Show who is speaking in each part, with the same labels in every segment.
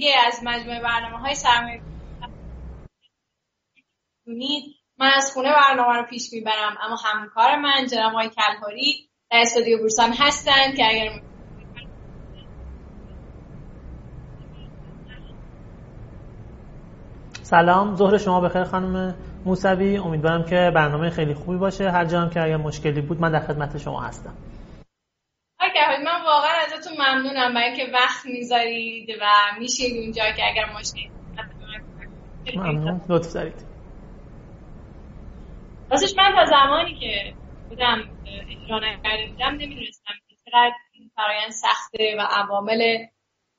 Speaker 1: دیگه از مجموعه برنامه های سرمایه من از خونه برنامه رو پیش می‌برم اما همکار من جناب آقای کلهاری در استودیو بورسان هستن که اگر
Speaker 2: سلام ظهر شما بخیر خانم موسوی. امیدوارم که برنامه خیلی خوبی باشه. هر جا که اگر مشکلی بود من در خدمت شما هستم.
Speaker 1: من واقعا ازتون ممنونم. برای اینکه وقت می‌ذارید و میشید اونجا که اگر مشکلی
Speaker 2: ممنون. لطف دارید.
Speaker 1: راستش من تا زمانی که بودم اجرا نکرده بودم نمی‌دونستم که چقدر این فرایند سخته و عوامل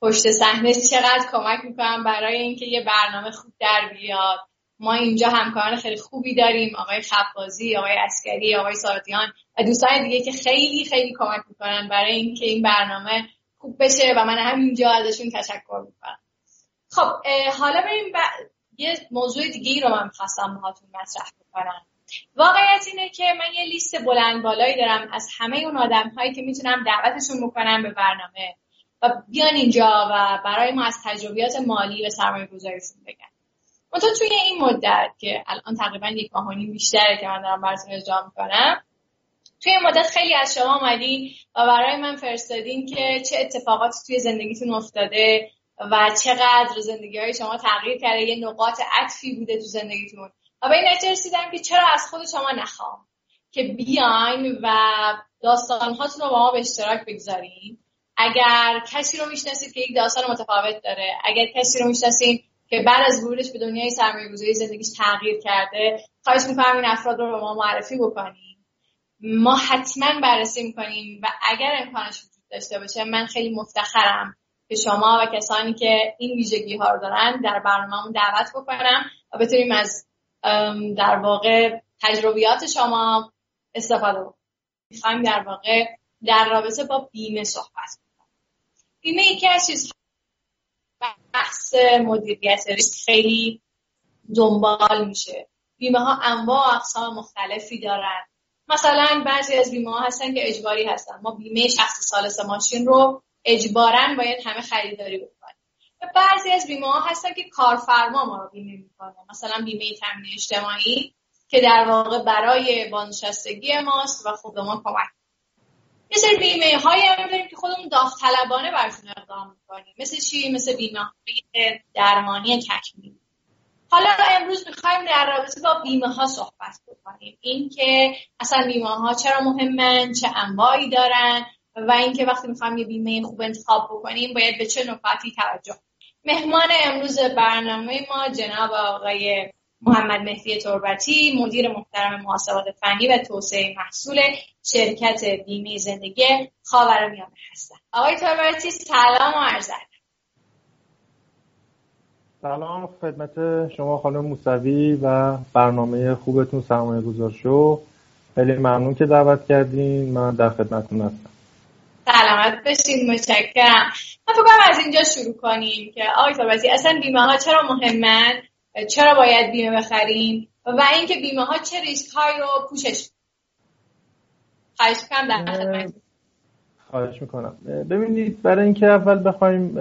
Speaker 1: پشت صحنه چقدر کمک می‌کنم برای اینکه یه برنامه خوب در بیاد. ما اینجا همکاران خیلی خوبی داریم آقای خبازی آقای اسکری آقای سارتیان و دوستان دیگه که خیلی خیلی کمک می‌کنن برای اینکه این برنامه خوب بشه و من همینجا ازشون تشکر می‌کنم. خب حالا بریم ب... یه موضوع دیگه ای رو من خواستم باهاتون مطرح بکنم. واقعیت اینه که من یه لیست بلند بالایی دارم از همه اون آدم هایی که می‌تونم دعوتشون بکنم به برنامه و بیان اینجا و برای ما از تجربیات مالی و سرمایه گذاریشون بگن. منتها توی این مدت که الان تقریبا یک ماه بیشتره که من دارم براتون اجرا می‌کنم. توی این مدت خیلی از شما آمدین و برای من فرستادین که چه اتفاقاتی توی زندگیتون افتاده و چقدر زندگی های شما تغییر کرده یه نقاط عطفی بوده تو زندگیتون. و به این نتیجه رسیدم که چرا از خود شما نخوام که بیاین و داستانهاتون رو با ما به اشتراک بگذارین. اگر کسی رو می‌شناسید که یک داستان متفاوت داره اگر کسی رو می‌شناسید که بعد از ورودش به دنیای سرمایه گذاری زندگیش تغییر کرده. خواهش می‌کنم این افراد رو به ما معرفی بکنیم ما حتما بررسی می‌کنیم و اگر امکانش وجود داشته باشه من خیلی مفتخرم که شما و کسانی که این ویژگی ها رو دارن در برنامهمون دعوت بکنم و بتونیم از در واقع تجربیات شما استفاده بکنیم. می‌خوایم در واقع در رابطه با بیمه صحبت کنیم بیمه یکی از چیزها بحث مدیریت ریسک خیلی دنبال میشه. بیمه ها انواع و اقسام مختلفی دارن. مثلا بعضی از بیمه ها هستن که اجباری هستن. ما بیمه شخص سالس ماشین رو اجبارا باید همه خریداری بکنیم. بعضی از بیمه ها هستن که کارفرما ما رو بیمه می‌کنه. مثلا بیمه تامین اجتماعی که در واقع برای بازنشستگی ماست و خود ما کمک یه سری بیمه هایی هم داریم که خودمون داوطلبانه برشون اقدام می‌کنیم. مثل چی؟ مثل بیمه درمانی تکمیلی حالا امروز می‌خوایم در رابطه با بیمه ها صحبت بکنیم. اینکه اصلا بیمه ها چرا مهمن چه انواعی دارن و اینکه وقتی می‌خوایم یه بیمه خوب انتخاب بکنیم باید به چه نکاتی توجه مهمان امروز برنامه ما جناب آقای محمد مهدی تربتی مدیر محترم محاسبات فنی و توسعه محصول شرکت بیمه زندگی خاورمیانه هستن آقای تربتی سلام و عرض
Speaker 3: سلام خدمت شما خانم موسوی و برنامه خوبتون سرمایه گذار شو. خیلی ممنون که دعوت کردین. من در خدمتتون هستم.
Speaker 1: سلامت بشین متشکرم. من فکر از اینجا شروع کنیم که آقای تربتی اصلا بیمه ها چرا مهمن؟ چرا باید بیمه بخریم؟ و اینکه بیمه ها چه ریسک هایی رو پوشش خواهش می‌کنم در
Speaker 3: خواهش می‌کنم. ببینید برای اینکه اول بخوایم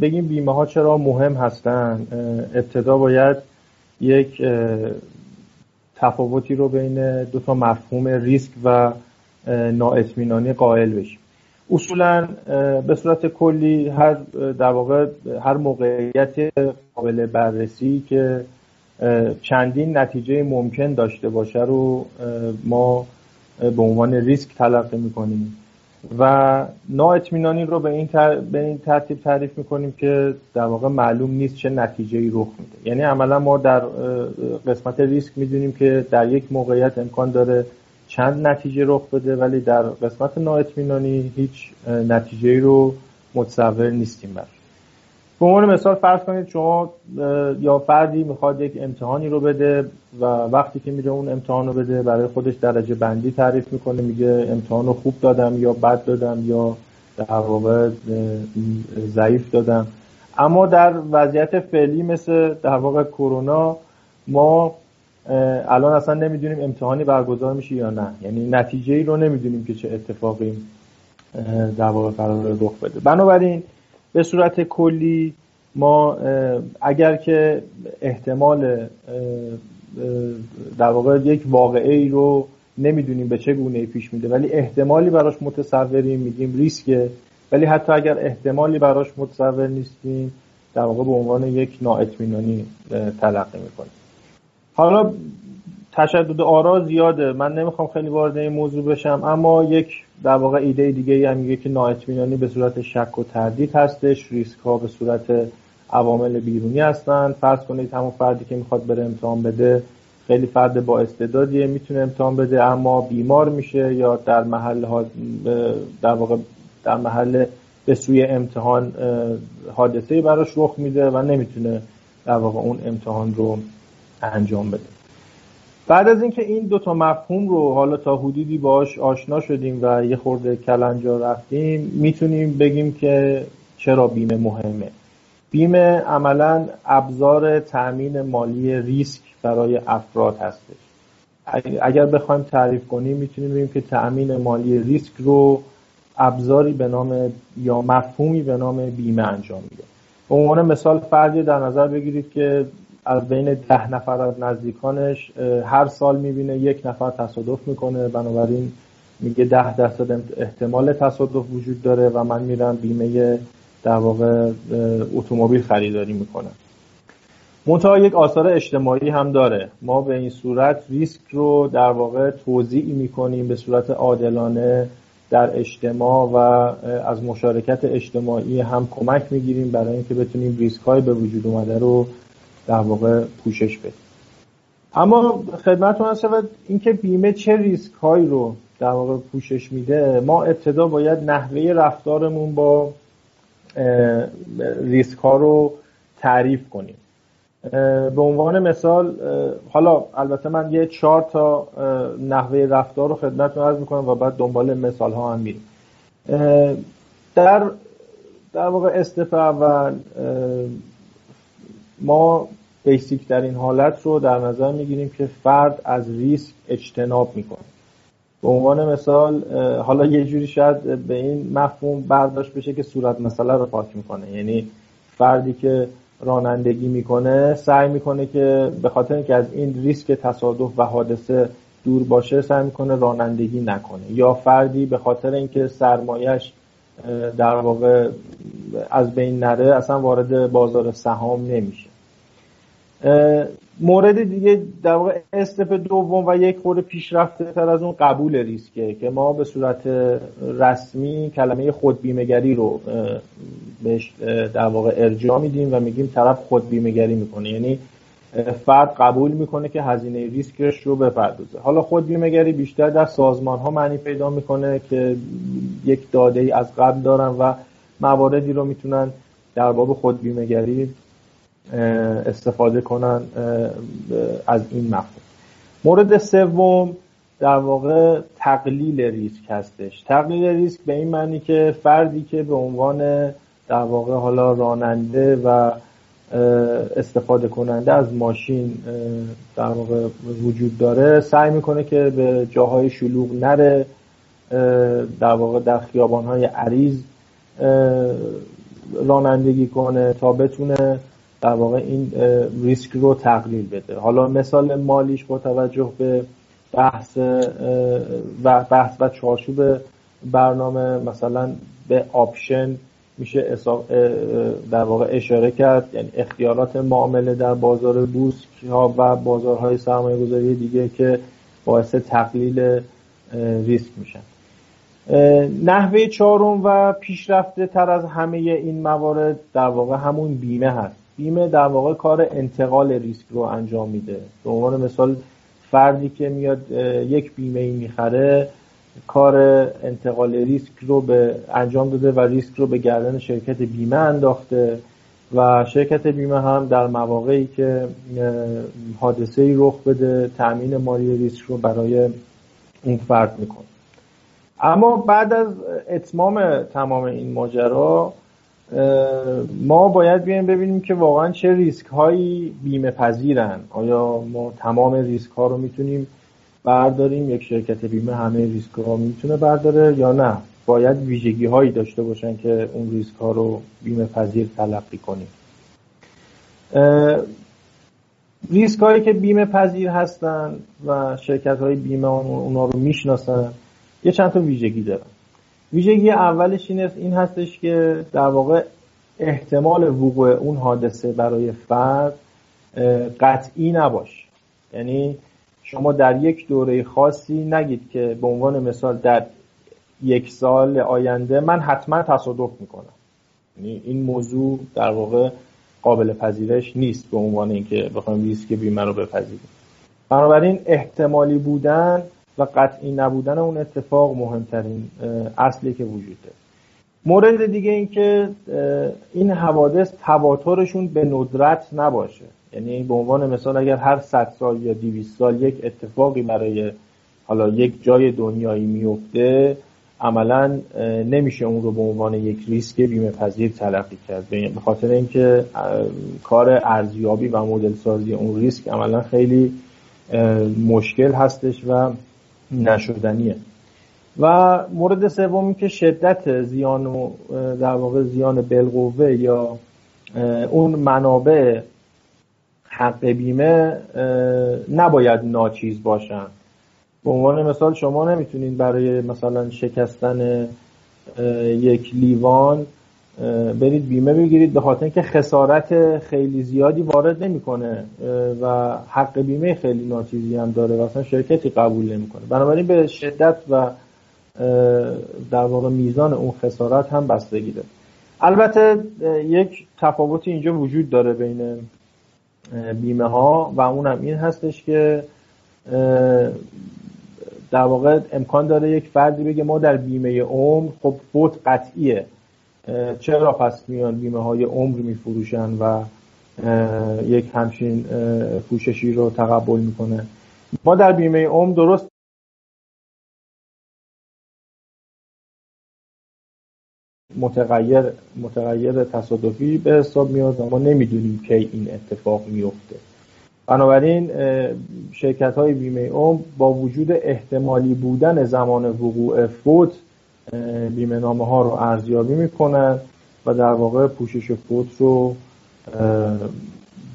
Speaker 3: بگیم بیمه ها چرا مهم هستن ابتدا باید یک تفاوتی رو بین دو تا مفهوم ریسک و نااطمینانی قائل بشیم. اصولا به صورت کلی هر در واقع هر موقعیت قابل بررسی که چندین نتیجه ممکن داشته باشه رو ما به عنوان ریسک تلقی می‌کنیم. و نااطمینانی رو به این, به این ترتیب تعریف می‌کنیم که در واقع معلوم نیست چه نتیجه ای رخ میده. یعنی عملا ما در قسمت ریسک می‌دونیم که در یک موقعیت امکان داره چند نتیجه رخ بده ولی در قسمت نااطمینانی هیچ نتیجه رو متصور نیستیم بر به عنوان مثال فرض کنید شما یا فردی می‌خواد یک امتحانی رو بده و وقتی که میره اون امتحان رو بده برای خودش درجه بندی تعریف می‌کنه میگه امتحان رو خوب دادم یا بد دادم یا در واقع ضعیف دادم. اما در وضعیت فعلی مثل در واقع کرونا ما الان اصلا نمی‌دونیم امتحانی برگزار میشه یا نه. یعنی نتیجه ای رو نمی‌دونیم که چه اتفاقی در واقع قرار رخ بده. بنابراین به صورت کلی ما اگر که احتمال در واقع یک واقعه ای رو نمی‌دونیم به چه گونه پیش میده ولی احتمالی براش متصوریم میگیم ریسکه. ولی حتی اگر احتمالی براش متصور نیستیم در واقع به عنوان یک نااطمینانی تلقی می‌کنیم. حالا تشدد آرا زیاده. من نمی‌خوام خیلی وارد این موضوع بشم اما یک در واقع ایده دیگه هم میگه که نااطمینانی به صورت شک و تردید هستش. ریسک ها به صورت عوامل بیرونی هستن. فرض کنید همون فردی که می‌خواد بره امتحان بده خیلی فرد با استعدادیه می‌تونه امتحان بده اما بیمار میشه یا در محل ها در واقع در محل به سوی امتحان حادثه براش رخ میده و نمی‌تونه در واقع اون امتحان رو انجام بده. بعد از اینکه این دو تا مفهوم رو حالا تا حدودی باش آشنا شدیم و یه خورده کلنجا رفتیم می‌تونیم بگیم که چرا بیمه مهمه. بیمه عملا ابزار تأمین مالی ریسک برای افراد هستش. اگر بخوایم تعریف کنیم می‌تونیم بگیم که تأمین مالی ریسک رو ابزاری به نام یا مفهومی به نام بیمه انجام میده. به عنوان مثال فردی در نظر بگیرید که از بین ده نفر از نزدیکانش هر سال می‌بینه یک نفر تصادف می‌کنه. بنابراین میگه ده درصد احتمال تصادف وجود داره و من میرم بیمه در واقع اتومبیل خریداری می‌کنم. منتها یک آثار اجتماعی هم داره. ما به این صورت ریسک رو در واقع توضیح می‌کنیم به صورت عادلانه در اجتماع و از مشارکت اجتماعی هم کمک می‌گیریم برای اینکه بتونیم ریسک های به وجود اومده رو در واقع پوشش بدیم. اما خدمتتون هست شود اینکه بیمه چه ریسک هایی رو در واقع پوشش میده؟ ما ابتدا باید نحوه رفتارمون با ریسک ها رو تعریف کنیم. به عنوان مثال حالا البته من یه چهار تا نحوه رفتار رو خدمتتون عرض می‌کنم و بعد دنبال مثال ها هم میریم. در در واقع استپ اول ما بیسیک در این حالت رو در نظر می‌گیریم که فرد از ریسک اجتناب می‌کنه. به عنوان مثال حالا یه جوری شاید به این مفهوم برداشت بشه که صورت مسئله رو پاک می‌کنه. یعنی فردی که رانندگی می‌کنه سعی می‌کنه که به خاطر اینکه از این ریسک تصادف و حادثه دور باشه سعی می‌کنه رانندگی نکنه. یا فردی به خاطر اینکه سرمایش در واقع از بین نره اصلا وارد بازار سهام نمیشه. مورد دیگه در واقع استپ دوم و یک خورده پیشرفته تر از اون قبول ریسکه که ما به صورت رسمی کلمه خودبیمهگری رو بهش در واقع ارجاع میدیم و میگیم طرف خودبیمهگری می‌کنه. یعنی فرد قبول می‌کنه که هزینه ریسکش رو بپردازه. حالا خودبیمهگری بیشتر در سازمان ها معنی پیدا می‌کنه که یک داده ای از قبل دارن و مواردی رو می‌تونن در باب خودبیمهگری استفاده کنن از این مفهوم. مورد سوم در واقع تقلیل ریسک هستش. تقلیل ریسک به این معنی که فردی که به عنوان در واقع حالا راننده و استفاده کننده از ماشین در واقع وجود داره. سعی می‌کنه که به جاهای شلوغ نره در واقع در خیابانهای عریض رانندگی کنه تا بتونه در واقع این ریسک رو تقلیل بده. حالا مثال مالیش با توجه به بحث و بحث و چارچوب برنامه مثلا به option میشه در واقع اشاره کرد. یعنی اختیارات معامله در بازار بورس ها و بازارهای سرمایه گذاری دیگه که باعث تقلیل ریسک میشن. نحوه چهارم و پیشرفته تر از همه این موارد در واقع همون بیمه هست. بیمه در واقع کار انتقال ریسک رو انجام میده. به عنوان مثال فردی که میاد یک بیمه ای می‌خره کار انتقال ریسک رو به انجام داده و ریسک رو به گردن شرکت بیمه انداخته و شرکت بیمه هم در مواقعی که حادثه ای رخ بده تأمین مالی ریسک رو برای اون فرد می‌کنه. اما بعد از اتمام تمام این ماجرا ما باید بیایم ببینیم که واقعا چه ریسک هایی بیمه پذیرن آیا ما تمام ریسک ها رو می‌تونیم برداریم یک شرکت بیمه همه ریسک ها می‌تونه برداره یا نه؟ باید ویژگی هایی داشته باشن که اون ریسک ها رو بیمه پذیر تلقی کنیم. ریسک هایی که بیمه پذیر هستن و شرکت های بیمه اونا رو می‌شناسن یه چند تا ویژگی دارن. ویژگی اولش این, این هستش که در واقع احتمال وقوع اون حادثه برای فرد قطعی نباشه. یعنی شما در یک دوره خاصی نگید که به عنوان مثال در یک سال آینده من حتما تصادف می‌کنم. یعنی این موضوع در واقع قابل پذیرش نیست به عنوان اینکه بخوایم ریسک بیمه رو بپذیریم. بنابراین احتمالی بودن و قطعی نبودن اون اتفاق مهمترین اصلی که وجود داره. مورد دیگه این که این حوادث تواترشون به ندرت نباشه. یعنی به عنوان مثال اگر هر 100 سال یا 200 سال یک اتفاقی برای حالا یک جای دنیایی میفته عملا نمیشه اون رو به عنوان یک ریسک بیمه پذیر تلقی کرد. به خاطر اینکه کار ارزیابی و مدل سازی اون ریسک عملا خیلی مشکل هستش و نشدنیه. و مورد سومی که شدت زیان و در واقع زیان بالقوه یا اون منابع حق بیمه نباید ناچیز باشن. به عنوان مثال شما نمی‌تونید برای مثلا شکستن یک لیوان برید بیمه بگیرید به خاطر اینکه خسارت خیلی زیادی وارد نمی‌کنه و حق بیمه خیلی ناچیزی هم داره و اصلا شرکتی قبول نمی‌کنه. بنابراین به شدت و در واقع میزان اون خسارت هم بستگی داره. البته یک تفاوتی اینجا وجود داره بین بیمه ها و اونم این هستش که در واقع امکان داره یک فردی بگه ما در بیمه عمر خب فوت قطعیه. چرا پس میان بیمه های عمر میفروشن و یک همچین پوششی رو تقبل می‌کنه؟ ما در بیمه عمر درست متغیر متغیر تصادفی به حساب میاد. ما نمی‌دونیم کی این اتفاق میفته. بنابراین شرکت های بیمه عمر با وجود احتمالی بودن زمان وقوع فوت بیمه نامه ها رو ارزیابی می‌کنن و در واقع پوشش فوت رو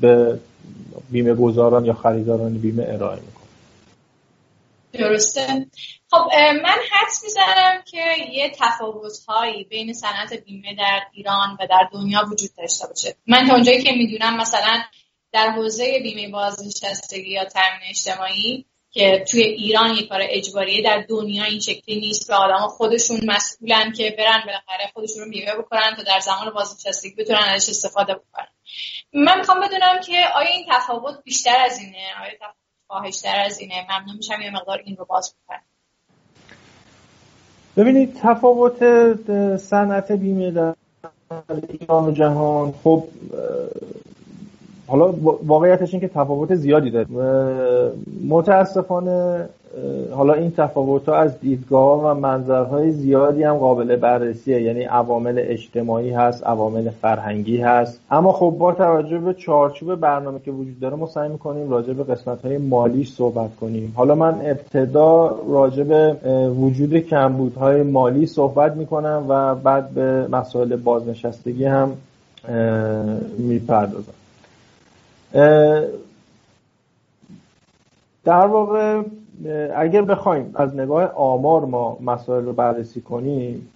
Speaker 3: به بیمه گذاران یا خریداران بیمه ارائه می‌کنن.
Speaker 1: درسته. خب من حدس می‌زنم که یه تفاوت هایی بین صنعت بیمه در ایران و در دنیا وجود داشته باشه. من تا اونجایی که می‌دونم مثلا در حوزه بیمه بازنشستگی یا تامین اجتماعی که توی ایران یه کار اجباریه در دنیا این شکلی نیست و آدم خودشون مسئولن که برن بالاخره خودشون رو بیمه بکنن تا در زمان بازنشستگی بتونن ازش استفاده بکنن. من می‌خوام بدونم که آیا این تفاوت بیشتر از اینه؟ آیا تفاوت فاحشتر از اینه. ممنون میشم یه مقدار این رو باز بکنم
Speaker 3: ببینید تفاوت صنعت بیمه در ایران و جهان خب حالا واقعیتش این که تفاوت زیادی داره. متاسفانه حالا این تفاوت ها از دیدگاه و منظرهای زیادی هم قابل بررسیه. یعنی عوامل اجتماعی هست عوامل فرهنگی هست. اما خب با توجه به چارچوب برنامه که وجود داره ما سعی می‌کنیم راجع به قسمت های مالیش صحبت کنیم. حالا من ابتدا راجع به وجود کمبودهای مالی صحبت می‌کنم و بعد به مسائل بازنشستگی هم می‌پردازم. در واقع اگر بخوایم از نگاه آمار ما مسائل رو بررسی کنیم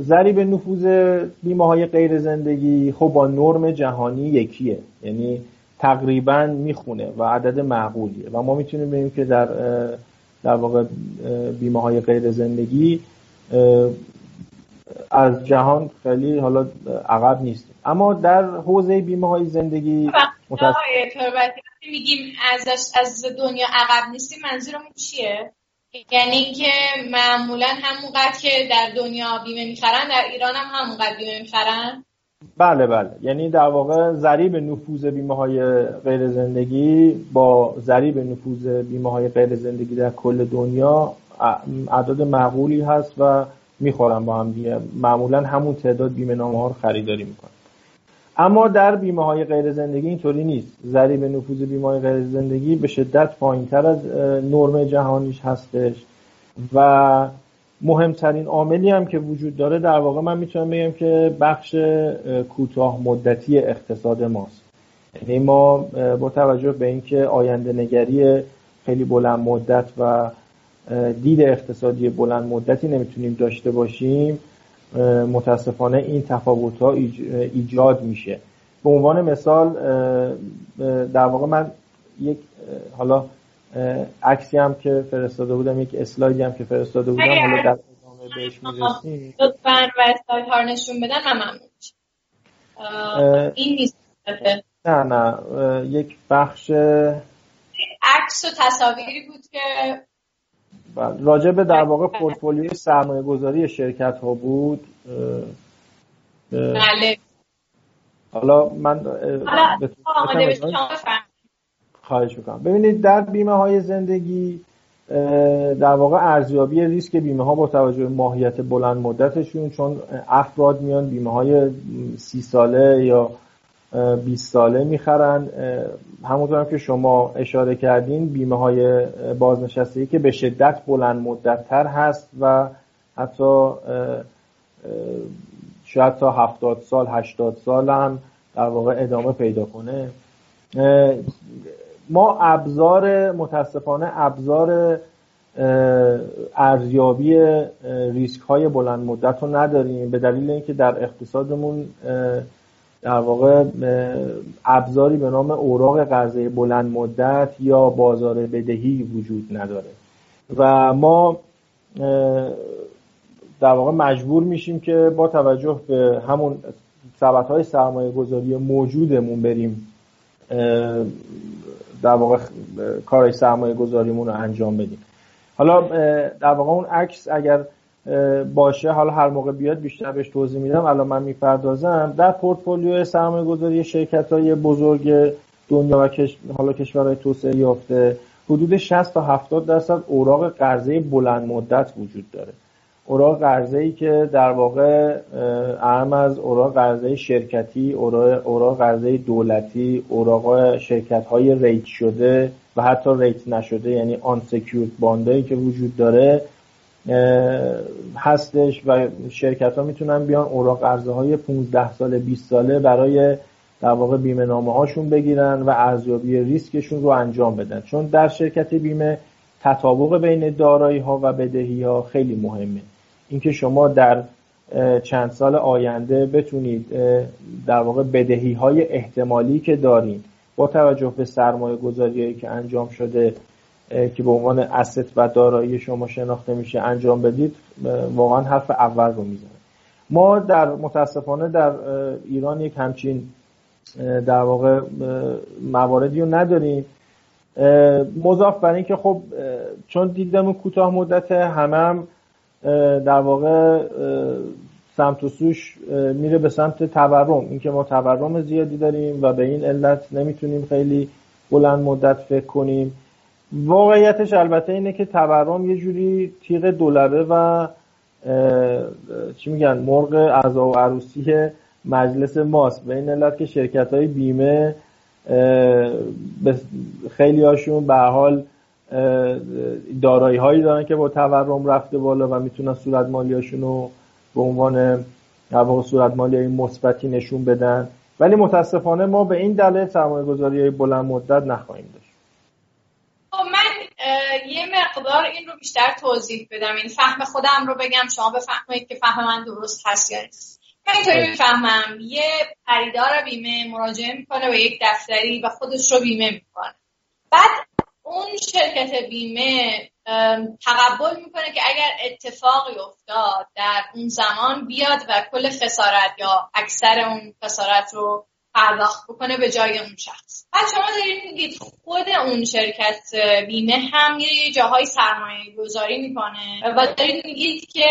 Speaker 3: ضریب نفوذ بیمه های غیر زندگی خب با نرم جهانی یکیه. یعنی تقریبا می‌خونه و عدد معقولیه. و ما می‌تونیم بگیم که در در واقع بیمه های غیر زندگی از جهان خیلی حالا عقب نیست. اما در حوزه بیمه های زندگی
Speaker 1: متاسف... میگیم از از دنیا عقب نیستیم منظورمون چیه؟ یعنی که معمولا همونقدر که در دنیا بیمه می‌خرن در ایران هم همونقدر بیمه می‌خرن؟
Speaker 3: بله بله. یعنی در واقع ضریب نفوذ بیمه های غیر زندگی با ضریب نفوذ بیمه های غیر زندگی در کل دنیا عدد معقولی هست و می‌خورن با هم دیگه. معمولا همون تعداد بیمه نامه ها رو خریداری می‌کنن. اما در بیمه های غیر زندگی اینطوری نیست. ضریب نفوذ بیمه های غیر زندگی به شدت تر از نرم جهانیش هستش. و مهمترین عاملی هم که وجود داره در واقع من می‌تونم بگم که بخش کوتاه مدتی اقتصاد ماست. یعنی ما با توجه به اینکه آینده نگری خیلی بلند مدت و دید اقتصادی بلند مدتی نمی‌تونیم داشته باشیم متاسفانه این تفاوت ها ایجاد میشه. به عنوان مثال در واقع من یک حالا عکسی هم که فرستاده بودم یک اسلایدی هم که فرستاده بودم حالا در ادامه بهش می‌رسیم.
Speaker 1: لطفا و اسلاید ها نشون بدن من ممنون این نیست.
Speaker 3: نه نه یک بخش
Speaker 1: عکس و تصاویری بود که
Speaker 3: راجع به در واقع پورتفولیوی سرمایه گذاری شرکت ها بود
Speaker 1: بله.
Speaker 3: حالا من خواهش می‌کنم. ببینید در بیمه های زندگی در واقع ارزیابی ریسک بیمه ها با توجه به ماهیت بلند مدتشون چون افراد میان بیمه های سی ساله یا 20 ساله می‌خرن. همونطور که شما اشاره کردین بیمه های بازنشستگی که به شدت بلند مدت تر هست و حتی شاید تا 70 سال 80 سال هم در واقع ادامه پیدا کنه. ما ابزار متاسفانه ابزار ارزیابی ریسک های بلند مدت رو نداریم. به دلیل اینکه در اقتصادمون در واقع ابزاری به نام اوراق قرضه بلند مدت یا بازار بدهی وجود نداره. و ما در واقع مجبور میشیم که با توجه به همون سبت های سرمایه گذاری موجودمون بریم در واقع کارهای سرمایه گذاریمون رو انجام بدیم. حالا در واقع اون عکس اگر باشه حالا هر موقع بیاد بیشتر بهش توضیح میدم الان من می‌پردازم. در پورتفولیو سرمایه گذاری شرکت های بزرگ دنیا و حالا کشورهای توسعه یافته حدود 60 تا 70 درصد اوراق قرضه بلند مدت وجود داره. اوراق قرضه ای که در واقع اعم از اوراق قرضه شرکتی اوراق قرضه دولتی اوراق شرکت های rate شده و حتی rate نشده یعنی آن باندایی که وجود داره هستش و شرکت ها می‌تونن بیان اوراق قرضه های 15 ساله 20 ساله برای در واقع بیمه نامه هاشون بگیرن و ارزیابی ریسکشون رو انجام بدن. چون در شرکت بیمه تطابق بین دارایی ها و بدهی ها خیلی مهمه. اینکه شما در چند سال آینده بتونید در واقع بدهی های احتمالی که دارید با توجه به سرمایه گذاری که انجام شده که به عنوان اسست و دارایی شما شناخته میشه انجام بدید واقعا حرف اول رو می‌زنه. ما در متاسفانه در ایران یک همچین در واقع مواردی رو نداریم. مضاف بر اینکه خب چون دیدم کوتاه مدت همه هم در واقع سمت و سوش میره به سمت تورم. اینکه ما تورم زیادی داریم و به این علت نمی‌تونیم خیلی بلند مدت فکر کنیم. واقعیتش البته اینه که تورم یه جوری تیغ دلاره و چی میگن مرغ اعضا و عروسی مجلس ماست. به این علت که شرکت های بیمه خیلی هاشون به حال دارایی هایی دارن که با تورم رفته بالا و می‌تونن صورت مالیاشون رو به عنوان صورت مالی مثبتی نشون بدن. ولی متاسفانه ما به این دلیل سرمایه گذاری بلند مدت نخواهیم داشت
Speaker 1: خب من یه مقدار این رو بیشتر توضیح بدم. این فهم خودم رو بگم شما بفهمید که فهم من درست هست یا نیست. من اینطوری می‌فهمم. یه خریدار بیمه مراجعه می‌کنه به یک دفتری و خودش رو بیمه می‌کنه. بعد اون شرکت بیمه تقبل می‌کنه که اگر اتفاقی افتاد در اون زمان بیاد و کل خسارت یا اکثر اون خسارت رو پرداخت بکنه به جای اون شخص. بعد شما دارید میگید خود اون شرکت بیمه هم یه جاهای سرمایه گذاری می‌کنه و دارید میگید که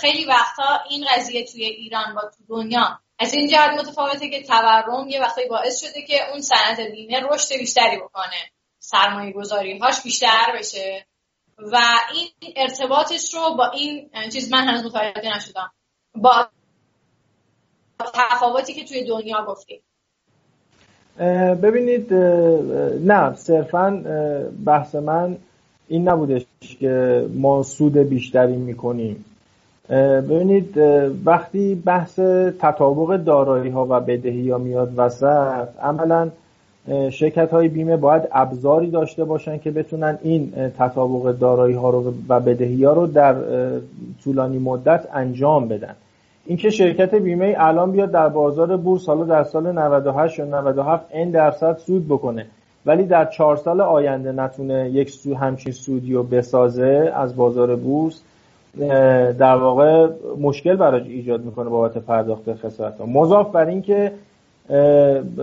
Speaker 1: خیلی وقتا این قضیه توی ایران با تو دنیا از این جهت متفاوته که تورم یه وقتی باعث شده که اون صنعت بیمه رشد بیشتری بکنه. سرمایه گذاری هاش بیشتر بشه و این ارتباطش رو با این چیز من هنوز متوجه نشدم. با تفاوتی که توی دنیا گفتیم
Speaker 3: ببینید نه صرفا بحث من این نبودش که ما سود بیشتری می‌کنیم. ببینید وقتی بحث تطابق دارایی ها و بدهی ها میاد وسط عملا شرکت های بیمه باید ابزاری داشته باشن که بتونن این تطابق دارایی ها رو و بدهی ها رو در طولانی مدت انجام بدن. اینکه شرکت بیمه الان بیاد در بازار بورس حالا در سال 98 یا 97 این درصد سود بکنه. ولی در چهار سال آینده نتونه یک سو همچین سودی رو بسازه از بازار بورس در واقع مشکل برای ایجاد می‌کنه بابت پرداخت خسارت ها مضاف بر اینکه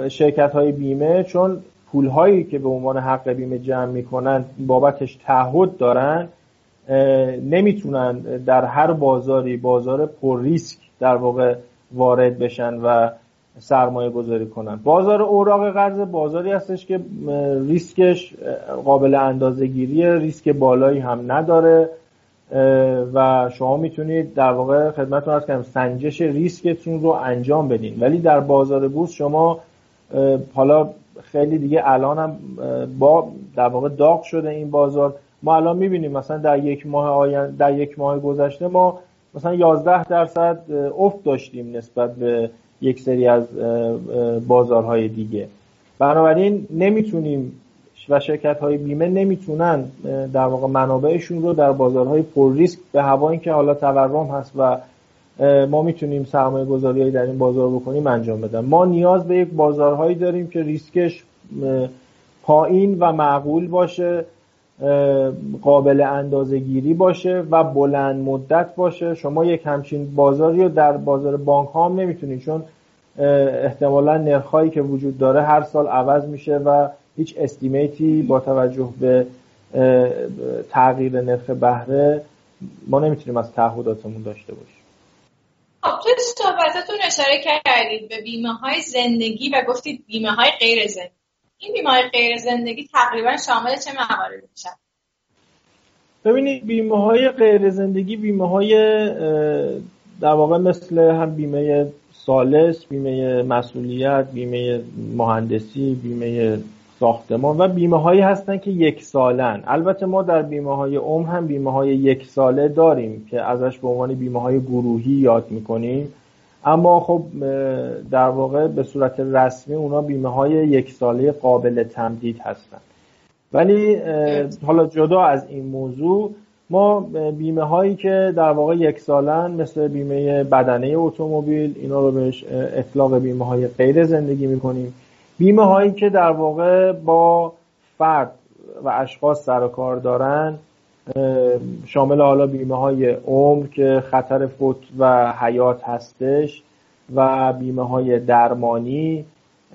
Speaker 3: شرکت های بیمه چون پول هایی که به عنوان حق بیمه جمع می‌کنن بابتش تعهد دارن نمی‌تونن در هر بازاری بازار پر ریسک در واقع وارد بشن و سرمایه گذاری کنن. بازار اوراق قرض بازاری هستش که ریسکش قابل اندازه گیریه ریسک بالایی هم نداره. و شما می‌تونید در واقع خدمتتون از کنم سنجش ریسکتون رو انجام بدین. ولی در بازار بورس شما حالا خیلی دیگه الان هم با در واقع داغ شده این بازار. ما الان می‌بینیم مثلا در یک ماه آین در یک ماه گذشته ما مثلا 11 درصد افت داشتیم نسبت به یک سری از بازارهای دیگه. بنابراین نمی‌تونیم و شرکت های بیمه نمی‌تونن در واقع منابعشون رو در بازارهای پر ریسک به هوا که حالا تورم هست و ما می‌تونیم سرمایه گذاری در این بازار بکنیم انجام بدن. ما نیاز به یک بازارهایی داریم که ریسکش پایین و معقول باشه. قابل اندازه گیری باشه و بلند مدت باشه. شما یک همچین بازاری رو در بازار بانک ها هم نمی‌تونید چون احتمالا نرخهایی که وجود داره هر سال عوض میشه و هیچ استیمیتی با توجه به تغییر نرخ بهره ما نمی‌تونیم از تعهداتمون داشته باشیم.
Speaker 1: خب توی صحبتتون اشاره کردید به بیمه های زندگی و گفتید بیمه های غیر زندگی. این بیمه های غیر زندگی تقریبا شامل چه مواردی میشن
Speaker 3: ببینید بیمه های غیر زندگی بیمه های در واقع مثل هم بیمه سالس بیمه مسئولیت بیمه مهندسی بیمه ساختمان و بیمه هایی هستن که یک سالن البته ما در بیمه های عمر هم بیمه های یک ساله داریم که ازش به عنوان بیمه های گروهی یاد می‌کنیم. اما خب در واقع به صورت رسمی اونا بیمه های یک ساله قابل تمدید هستن. ولی حالا جدا از این موضوع ما بیمه هایی که در واقع یک سالن مثل بیمه بدنه اتومبیل اینا رو بهش اطلاق بیمه های غیر زندگی می‌کنیم. بیمه هایی که در واقع با فرد و اشخاص سر و کار دارن شامل حالا بیمه های عمر که خطر فوت و حیات هستش و بیمه های درمانی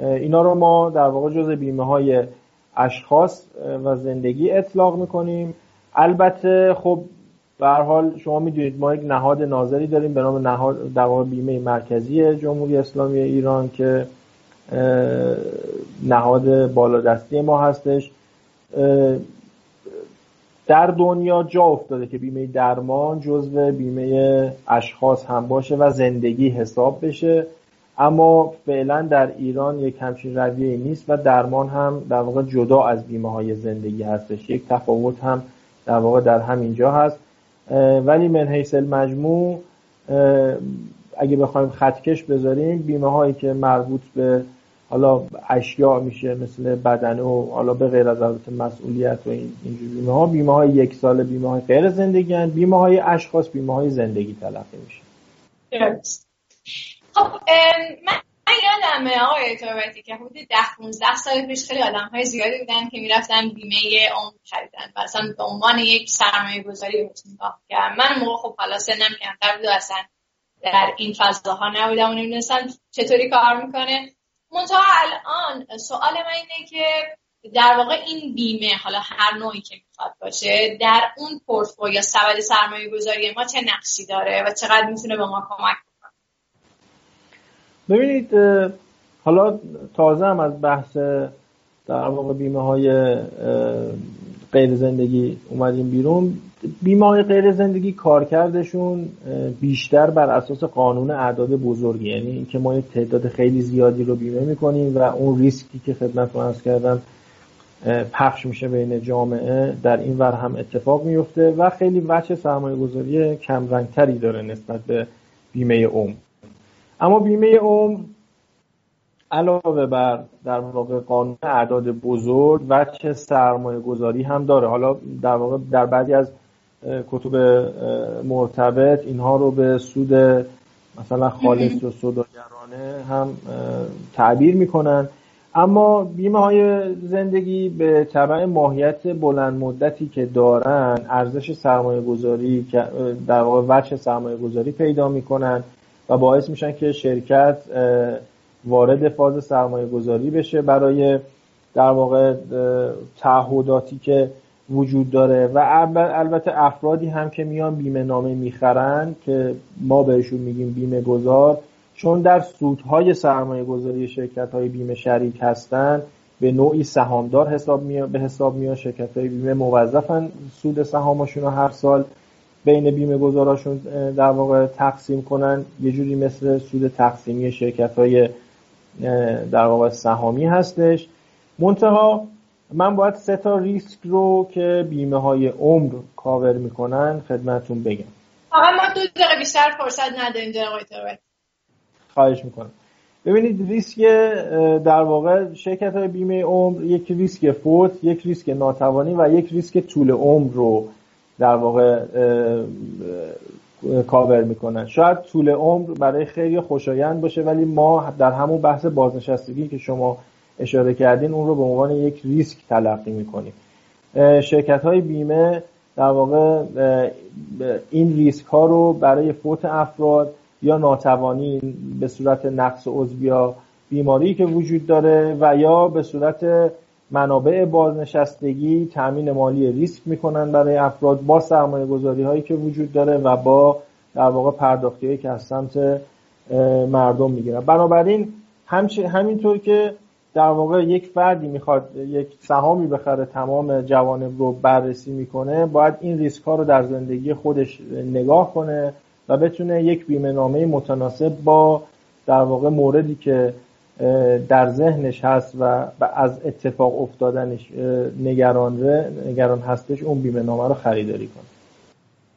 Speaker 3: اینا رو ما در واقع جز بیمه های اشخاص و زندگی اطلاق می‌کنیم. البته خب به حال شما می‌دونید ما یک نهاد ناظری داریم به نام نهاد در واقع بیمه مرکزی جمهوری اسلامی ایران که نهاد بالادستی ما هستش. در دنیا جا افتاده که بیمه درمان جزو بیمه اشخاص هم باشه و زندگی حساب بشه. اما فعلا در ایران یک همچین رویه نیست و درمان هم در واقع جدا از بیمه های زندگی هستش. یک تفاوت هم در واقع در همینجا هست. ولی من حیث المجموع اگه بخوایم خطکش بذاریم بیمه هایی که مربوط به حالا اشیاء میشه مثل بدنه و حالا به غیر از البته مسئولیت و این اینجور بیمه ها بیمه های یک سال بیمه های غیر زندگی هن. بیمه های اشخاص بیمه های زندگی تلقی میشه.
Speaker 1: خب من یادمه آقای توبتی که حدود ده 15 سال پیش خیلی آدم های زیادی بودن که می‌رفتن بیمه عمر خریدن و اصلا به عنوان یک سرمایه گذاری نگاه کردن. من موقع خب حالا سنم کمتر بود اصلا در این فضاها نبودم و نمی‌دونستم چطوری کار می‌کنه. منتها الان سوال من اینه که در واقع این بیمه حالا هر نوعی که می‌خواد باشه در اون پورتفولیو یا سبد سرمایه گذاری ما چه نقشی داره و چقدر می‌تونه به ما کمک کنه
Speaker 3: ببینید حالا تازه هم از بحث در واقع بیمه های غیر زندگی اومدیم بیرون. بیمه غیر زندگی کارکردشون بیشتر بر اساس قانون اعداد بزرگی. یعنی اینکه ما یک تعداد خیلی زیادی رو بیمه می‌کنیم و اون ریسکی که خدمت ارز کردم پخش میشه بین جامعه در این ور هم اتفاق میفته و خیلی وجه سرمایه گذاری کمرنگتری داره نسبت به بیمه عمر. اما بیمه عمر علاوه بر در واقع قانون اعداد بزرگ وجه سرمایه گذاری هم داره. حالا در واقع در بعضی از کتب مرتبط اینها رو به سود مثلا خالص و سوداگرانه هم تعبیر می‌کنن. اما بیمه های زندگی به طبع ماهیت بلند مدتی که دارن ارزش سرمایه گذاری در واقع وجه سرمایه گذاری پیدا می‌کنن و باعث میشن که شرکت وارد فاز سرمایه گذاری بشه برای در واقع تعهداتی که وجود داره. و البته افرادی هم که میان بیمه نامه می‌خرن که ما بهشون میگیم بیمه گذار چون در سودهای سرمایه گذاری شرکت های بیمه شریک هستن به نوعی سهامدار حساب می... به حساب میان شرکت های بیمه. موظفن سود سهامشون رو هر سال بین بیمه گذاراشون در واقع تقسیم کنن. یه جوری مثل سود تقسیمی شرکت های در واقع سهامی هستش. منتها من باید سه تا ریسک رو که بیمه های عمر کاور می‌کنن خدمتون بگم.
Speaker 1: آقا ما دو دقیقه بیشتر فرصت نداریم جناب
Speaker 3: خواهش می‌کنم. ببینید ریسک در واقع شرکت های بیمه عمر یک ریسک فوت یک ریسک ناتوانی و یک ریسک طول عمر رو در واقع کاور می‌کنن. شاید طول عمر برای خیلی خوشایند باشه ولی ما در همون بحث بازنشستگی که شما اشاره کردین اون رو به عنوان یک ریسک تلقی می‌کنیم. شرکت های بیمه در واقع این ریسک ها رو برای فوت افراد یا ناتوانی به صورت نقص عضو یا بیماری که وجود داره و یا به صورت منابع بازنشستگی تامین مالی ریسک می‌کنن برای افراد با سرمایه گذاری هایی که وجود داره و با در واقع پرداختی هایی که از سمت مردم می‌گیرن. بنابراین همینطور که در واقع یک فردی می‌خواد یک سهامی بخره تمام جوانب رو بررسی می‌کنه باید این ریسک ها رو در زندگی خودش نگاه کنه و بتونه یک بیمه نامه متناسب با در واقع موردی که در ذهنش هست و از اتفاق افتادنش نگران نگران هستش اون بیمه نامه رو خریداری کنه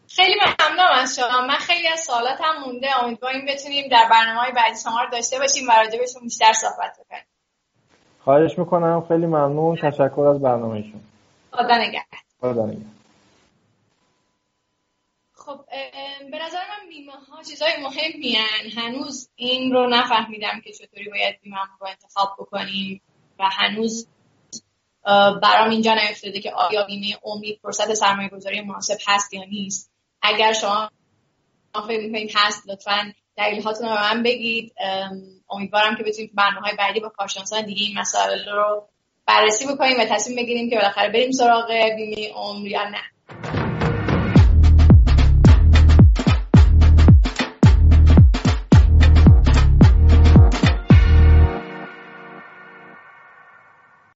Speaker 1: خیلی ممنونم از شما. من خیلی از سوالات هم مونده. امیدواریم بتونیم در برنامه های بعدی شما رو داشته باشیم و راجبشون بیشتر صحبت کنیم.
Speaker 3: خواهش می‌کنم. خیلی ممنون. تشکر از برنامه شما
Speaker 1: خدا نگهدار.
Speaker 3: خدا نگهدار.
Speaker 1: خب به نظر من بیمه ها چیزای مهمی هنوز این رو نفهمیدم که چطوری باید بیمه رو انتخاب بکنیم و هنوز برام اینجا نیفتاده که آیا بیمه عمری فرصت سرمایه گذاری مناسب هست یا نیست. اگر شما فکر می‌کنید هست لطفا دلیلاتون رو به من بگید. امیدوارم که بتونیم برنامه های بعدی با کارشناسان دیگه این مسائل رو بررسی بکنیم و تصمیم بگیریم که بالاخره بریم سراغ بیمه عمر یا نه.